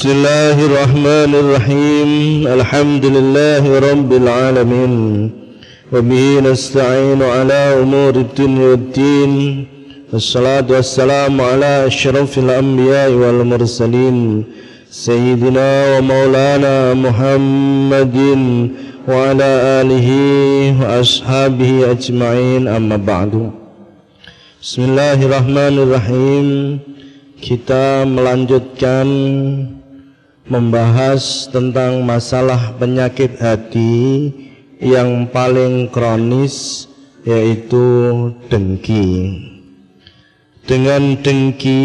بسم الله الرحمن الرحيم. الحمد لله رب العالمين. وبه نستعين على أمور الدنيا والدين. والصلاة والسلام على أشرف الأنبياء والمرسلين. سيدنا ومولانا محمد وعلى آله وأصحابه أجمعين. أما بعد. بسم الله الرحمن الرحيم. kita melanjutkan membahas tentang masalah penyakit hati yang paling kronis yaitu dengki. Dengan dengki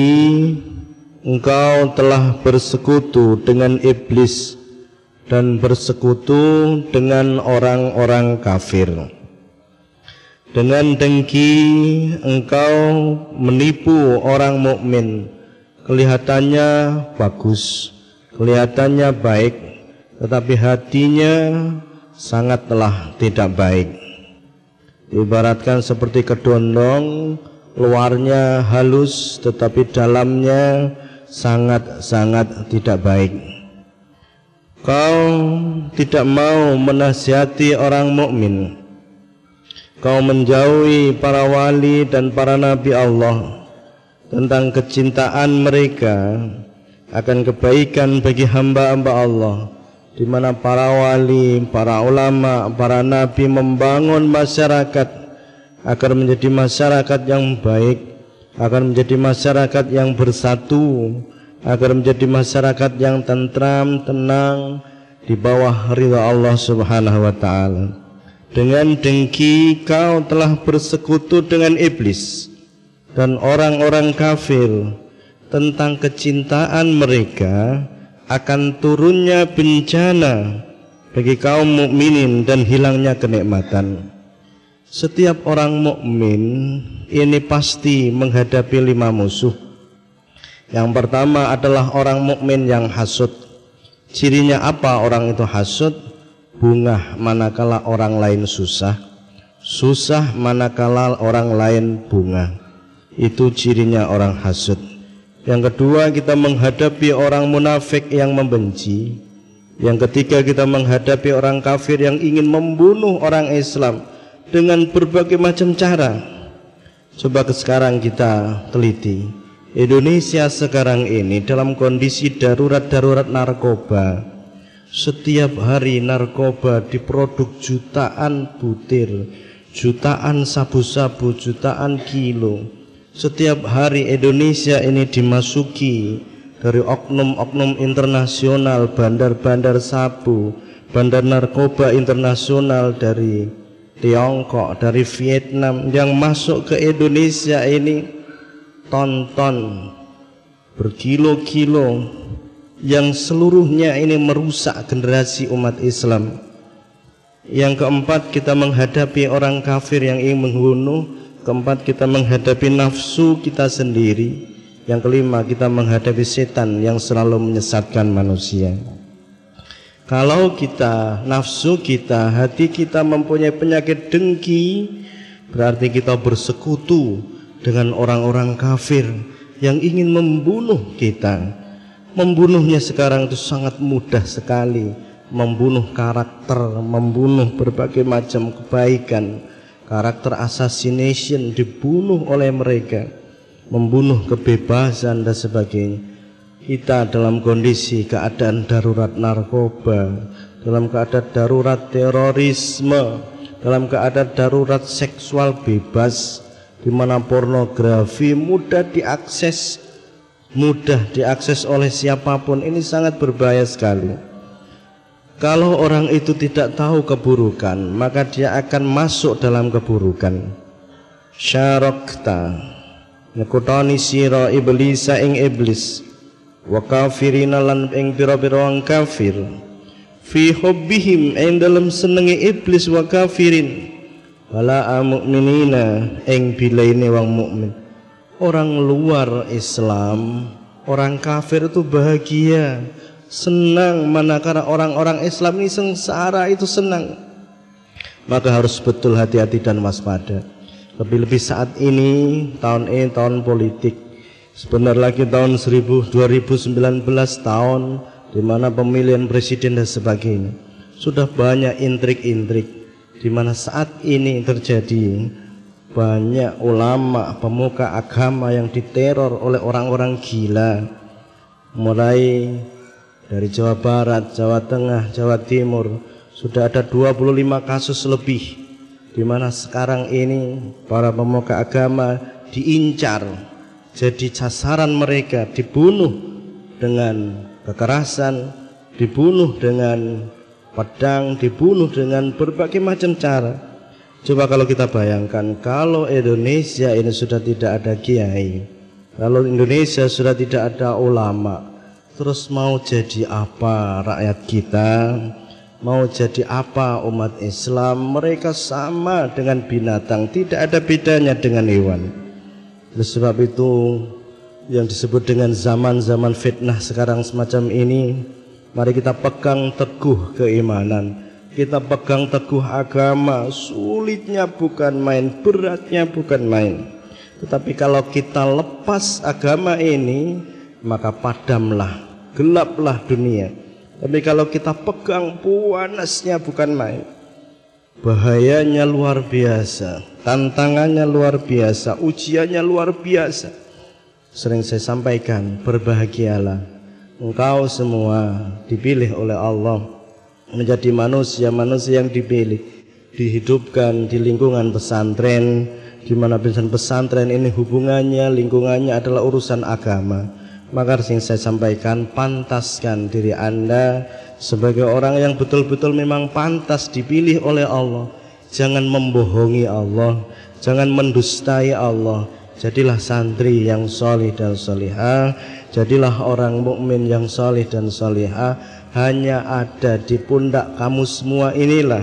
engkau telah bersekutu dengan iblis dan bersekutu dengan orang-orang kafir. Dengan dengki engkau menipu orang mukmin kelihatannya bagus, kelihatannya baik, tetapi hatinya sangatlah tidak baik. Ibaratkan seperti kedondong, luarnya halus tetapi dalamnya sangat-sangat tidak baik. Kau tidak mau menasihati orang mukmin. Kau menjauhi para wali dan para nabi Allah tentang kecintaan mereka akan kebaikan bagi hamba-hamba Allah di mana para wali, para ulama, para nabi membangun masyarakat agar menjadi masyarakat yang baik, agar menjadi masyarakat yang bersatu, agar menjadi masyarakat yang tentram, tenang di bawah ridha Allah Subhanahu wa taala. Dengan dengki kau telah bersekutu dengan iblis dan orang-orang kafir tentang kecintaan mereka akan turunnya bencana bagi kaum mukminin dan hilangnya kenikmatan. Setiap orang mukmin ini pasti menghadapi lima musuh. Yang pertama adalah orang mukmin yang hasud. Cirinya apa orang itu hasud? Bunga manakala orang lain susah. Susah manakala orang lain bunga. Itu cirinya orang hasud. Yang kedua kita menghadapi orang munafik yang membenci. Yang ketiga kita menghadapi orang kafir yang ingin membunuh orang Islam dengan berbagai macam cara. Coba sekarang kita teliti. Indonesia sekarang ini dalam kondisi darurat-darurat narkoba. Setiap hari narkoba diproduk jutaan butir, jutaan sabu-sabu, jutaan kilo setiap hari Indonesia ini dimasuki dari oknum-oknum internasional, bandar-bandar sabu, bandar narkoba internasional dari Tiongkok, dari Vietnam yang masuk ke Indonesia ini tonton berkilo-kilo yang seluruhnya ini merusak generasi umat Islam. Yang keempat kita menghadapi orang kafir yang ingin membunuh Keempat kita menghadapi nafsu kita sendiri. Yang kelima kita menghadapi setan yang selalu menyesatkan manusia. Kalau kita nafsu kita, hati kita mempunyai penyakit dengki, berarti kita bersekutu dengan orang-orang kafir yang ingin membunuh kita. Membunuhnya sekarang itu sangat mudah sekali, membunuh karakter, membunuh berbagai macam kebaikan karakter assassination dibunuh oleh mereka membunuh kebebasan dan sebagainya. Kita dalam kondisi keadaan darurat narkoba dalam keadaan darurat terorisme dalam keadaan darurat seksual bebas di mana pornografi mudah diakses mudah diakses oleh siapa pun. Ini sangat berbahaya sekali kalau orang itu tidak tahu keburukan, maka dia akan masuk dalam keburukan. Syarakta. Nekutani sira iblis ing iblis. Wa kafirina lan ing pira-pira wong kafir. Fi hubbihim ing dalam senenge iblis wa kafirin. Wala mu'minina ing bilaine wong mukmin. Orang luar Islam orang kafir itu bahagia senang manakala orang-orang Islam ini sengsara itu senang. Maka harus betul hati-hati dan waspada. Lebih-lebih saat ini tahun ini tahun politik. Sebentar lagi tahun 2019 tahun di mana pemilihan presiden dan sebagainya. Sudah banyak intrik-intrik. Di mana saat ini terjadi banyak ulama pemuka agama yang diteror oleh orang-orang gila. Mulai dari Jawa Barat, Jawa Tengah, Jawa Timur sudah ada 25 kasus lebih di mana sekarang ini para pemuka agama diincar jadi sasaran mereka dibunuh dengan kekerasan, dibunuh dengan pedang, dibunuh dengan berbagai macam cara. Coba kalau kita bayangkan kalau Indonesia ini sudah tidak ada kiai, kalau Indonesia sudah tidak ada ulama, terus mau jadi apa rakyat kita? Mau jadi apa umat Islam? Mereka sama dengan binatang, tidak ada bedanya dengan hewan. Oleh sebab itu yang disebut dengan zaman-zaman fitnah sekarang semacam ini, mari kita pegang teguh keimanan. Kita pegang teguh agama, sulitnya bukan main, beratnya bukan main. Tetapi kalau kita lepas agama ini, maka padamlah, gelaplah dunia. Tapi kalau kita pegang puanasnya bukan main. Bahayanya luar biasa, tantangannya luar biasa, ujiannya luar biasa. Sering saya sampaikan, berbahagialah. Engkau semua dipilih oleh Allah menjadi manusia-manusia yang dipilih, dihidupkan di lingkungan pesantren, di mana pesantren ini hubungannya, lingkungannya adalah urusan agama. Maka yang saya sampaikan, pantaskan diri Anda sebagai orang yang betul-betul memang pantas dipilih oleh Allah. Jangan membohongi Allah jangan mendustai Allah. Jadilah santri yang solih dan solihah. Jadilah orang mukmin yang solih dan solihah. Hanya ada di pundak kamu semua inilah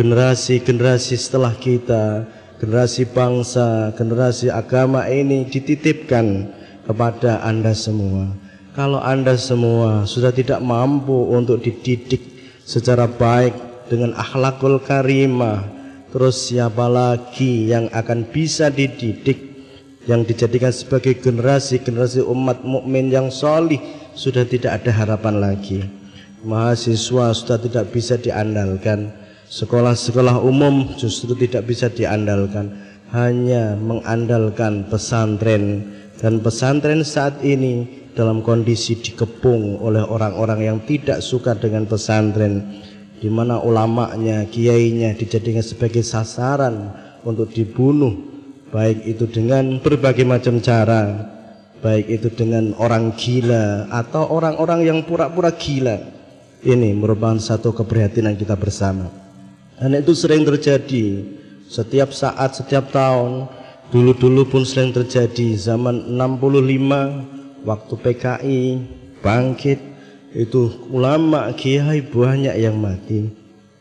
generasi-generasi setelah kita generasi bangsa generasi agama ini dititipkan kepada anda semua kalau Anda semua sudah tidak mampu untuk dididik secara baik dengan akhlakul karimah, terus siapa lagi yang akan bisa dididik yang dijadikan sebagai generasi-generasi umat mukmin yang solih sudah tidak ada harapan lagi. Mahasiswa sudah tidak bisa diandalkan. Sekolah-sekolah umum justru tidak bisa diandalkan. Hanya mengandalkan pesantren dan pesantren saat ini dalam kondisi dikepung oleh orang-orang yang tidak suka dengan pesantren di mana ulamanya, kiainya dijadikan sebagai sasaran untuk dibunuh baik itu dengan berbagai macam cara baik itu dengan orang gila atau orang-orang yang pura-pura gila. Ini merupakan satu keprihatinan kita bersama. Dan itu sering terjadi setiap saat, setiap tahun dulu-dulu pun sering terjadi zaman 65 waktu PKI bangkit itu ulama kiai banyak yang mati.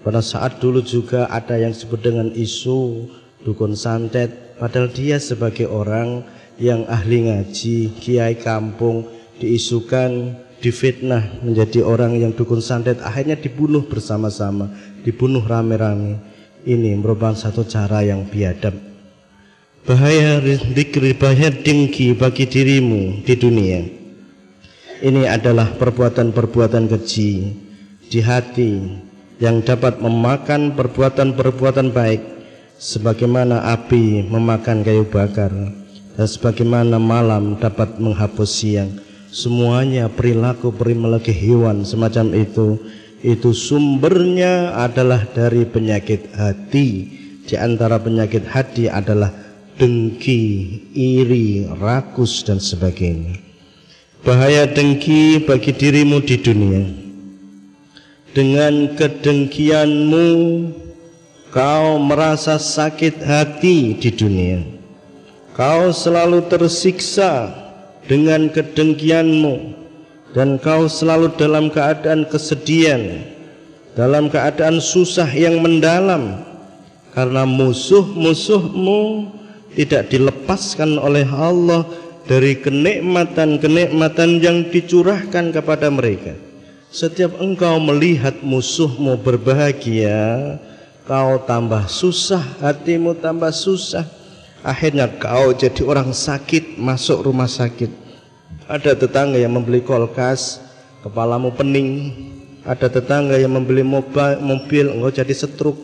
Pada saat dulu juga ada yang disebut dengan isu dukun santet padahal dia sebagai orang yang ahli ngaji kiai kampung diisukan difitnah menjadi orang yang dukun santet akhirnya dibunuh bersama-sama dibunuh rame-rame. Ini merupakan satu cara yang biadab bahaya zikri bahaya dengki bagi dirimu di dunia. Ini adalah perbuatan-perbuatan keji di hati yang dapat memakan perbuatan-perbuatan baik sebagaimana api memakan kayu bakar dan sebagaimana malam dapat menghapus siang. Semuanya perilaku perilaku hewan semacam itu itu sumbernya adalah dari penyakit hati. Di antara penyakit hati adalah dengki, iri, rakus dan sebagainya. Bahaya dengki bagi dirimu di dunia. Dengan kedengkianmu kau merasa sakit hati di dunia. Kau selalu tersiksa dengan kedengkianmu dan kau selalu dalam keadaan kesedihan, dalam keadaan susah yang mendalam karena musuh-musuhmu tidak dilepaskan oleh Allah dari kenikmatan-kenikmatan yang dicurahkan kepada mereka. Setiap engkau melihat musuhmu berbahagia, kau tambah susah, hatimu tambah susah. akhirnya kau jadi orang sakit masuk rumah sakit ada tetangga yang membeli kulkas kepalamu pening ada tetangga yang membeli mobil, mobil engkau jadi setruk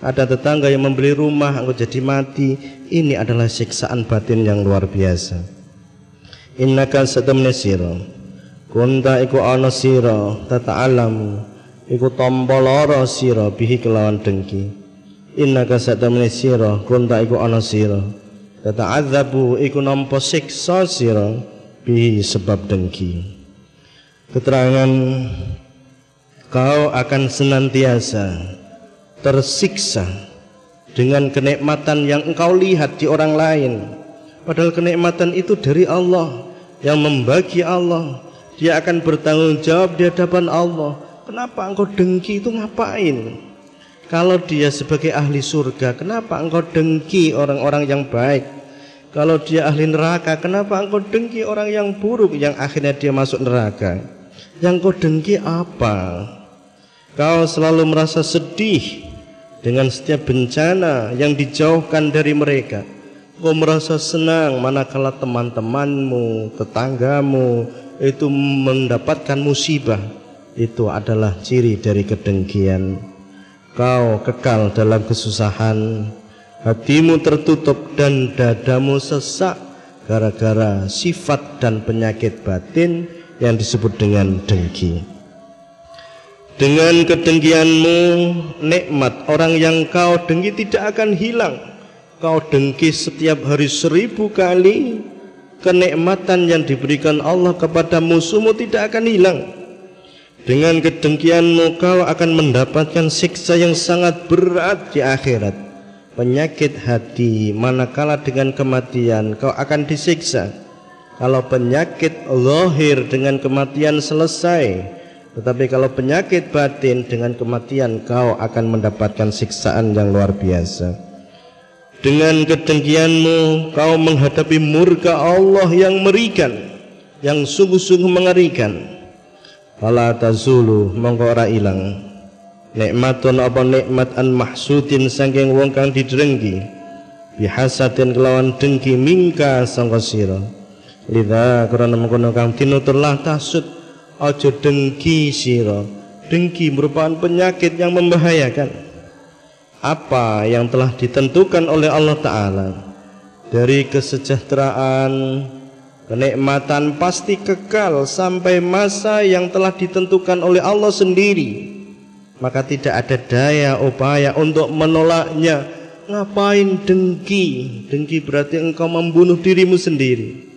ada tetangga yang membeli rumah engkau jadi mati. Ini adalah siksaan batin yang luar biasa. Innaka satamni sira kunta iku ana sira tata'alam iku tampa lara sira bihi kelawan dengki. Innaka satamni sira kunta iku ana sira tata'adzabu iku nampa siksa sira bihi sebab dengki. Keterangan kau akan senantiasa tersiksa dengan kenikmatan yang engkau lihat di orang lain Padahal kenikmatan itu dari Allah yang membagi Allah. Dia akan bertanggung jawab di hadapan Allah. Kenapa engkau dengki itu ngapain? Kalau dia sebagai ahli surga, kenapa engkau dengki orang-orang yang baik? Kalau dia ahli neraka, kenapa engkau dengki orang yang buruk yang akhirnya dia masuk neraka? Yang kau dengki apa? Kau selalu merasa sedih dengan setiap bencana yang dijauhkan dari mereka Kau merasa senang manakala teman-temanmu, tetanggamu itu mendapatkan musibah. Itu adalah ciri dari kedengkian. Kau kekal dalam kesusahan, hatimu tertutup dan dadamu sesak gara-gara sifat dan penyakit batin yang disebut dengan dengki. Dengan kedengkianmu, nikmat orang yang kau dengki tidak akan hilang. Kau dengki setiap hari seribu kali kenikmatan yang diberikan Allah kepada musuhmu tidak akan hilang. Dengan kedengkianmu kau akan mendapatkan siksa yang sangat berat di akhirat. Penyakit hati manakala dengan kematian kau akan disiksa. Kalau penyakit lahir dengan kematian selesai tetapi kalau penyakit batin dengan kematian kau akan mendapatkan siksaan yang luar biasa. Dengan kedengkianmu kau menghadapi murka Allah yang merikan yang sungguh-sungguh mengerikan. Fala tazulu mongko ora ilang. Nikmatun apa nikmat an mahsudin saking wong kang didrengki. Bihasatin kelawan dengki mingka sangka sira. Lidha karena mengkono kang tinuturlah tasud aja dengki sira. Dengki merupakan penyakit yang membahayakan. Apa yang telah ditentukan oleh Allah Ta'ala? Dari kesejahteraan kenikmatan pasti kekal sampai masa yang telah ditentukan oleh Allah sendiri. Maka tidak ada daya upaya untuk menolaknya. Ngapain dengki? Dengki berarti engkau membunuh dirimu sendiri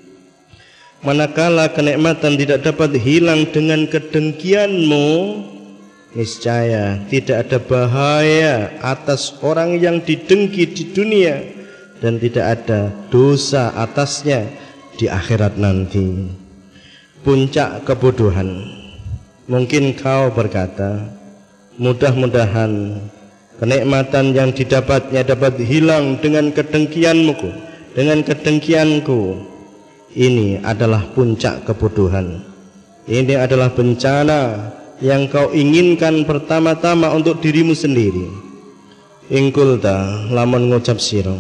manakala kenikmatan tidak dapat hilang dengan kedengkianmu niscaya tidak ada bahaya atas orang yang didengki di dunia dan tidak ada dosa atasnya di akhirat nanti. Puncak kebodohan. Mungkin kau berkata mudah-mudahan kenikmatan yang didapatnya dapat hilang dengan kedengkianmu dengan kedengkianku ini adalah puncak kebodohan. Ini adalah bencana yang kau inginkan pertama-tama untuk dirimu sendiri. Ingkulta lamun ngucap sira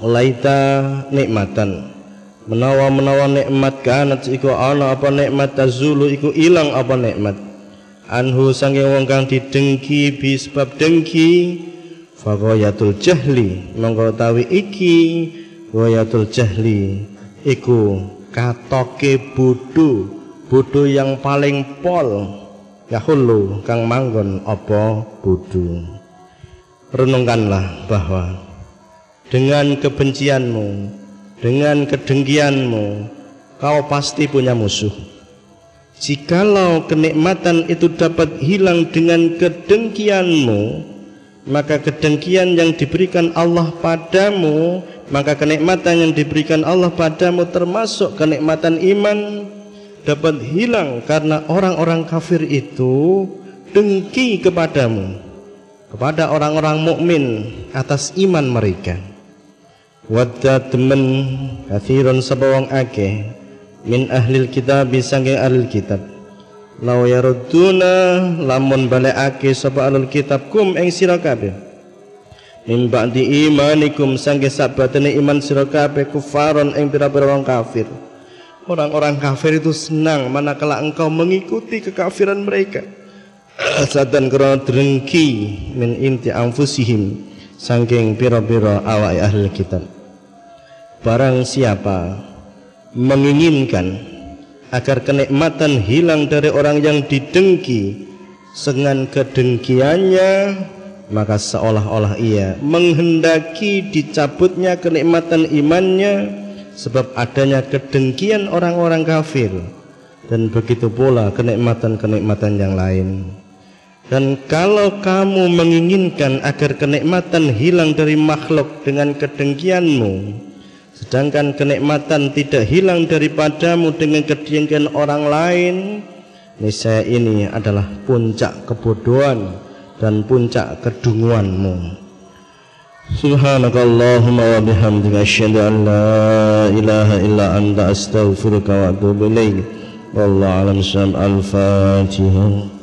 laita nikmatan. Menawa-menawa nikmat kanat iku ana apa nikmat tazulu iku ilang apa nikmat. Anhu sange wong kang didengki bi sebab dengki faghayatul jahli monggo tawi iki ghayatul jahli iku katoke bodho bodho yang paling pol. Yahulu kang manggon apa budu? Renungkanlah bahwa dengan kebencianmu dengan kedengkianmu kau pasti punya musuh. Jikalau kenikmatan itu dapat hilang dengan kedengkianmu maka kedengkian yang diberikan Allah padamu maka kenikmatan yang diberikan Allah padamu termasuk kenikmatan iman dapat hilang karena orang-orang kafir itu dengki kepadamu kepada orang-orang mukmin atas iman mereka. Wadda temen kathirun sabawang ake min ahlil kitab sangking ahlil kitab law yarudduna lamun ake sapa ahlul kitab kum eng sira kabeh. Min ba'di imanikum sangge sabatene iman sira kabeh kufaron ing pira-pira wong kafir. Orang-orang kafir itu senang manakala engkau mengikuti kekafiran mereka. Satan krana drengki min inti anfusihim saking pira-pira awak ahli kitab. Barang siapa menginginkan agar kenikmatan hilang dari orang yang didengki. Dengan kedengkiannya maka seolah-olah ia menghendaki dicabutnya kenikmatan imannya sebab adanya kedengkian orang-orang kafir dan begitu pula kenikmatan-kenikmatan yang lain. Dan kalau kamu menginginkan agar kenikmatan hilang dari makhluk dengan kedengkianmu sedangkan kenikmatan tidak hilang daripadamu dengan kedengkian orang lain niscaya ini adalah puncak kebodohan dan puncak kedunguanmu. Subhanakallahumma wa bihamdika asyhadu an la ilaha illa anta astaghfiruka wa atubu ilaik. Wallahu alam al-fatihah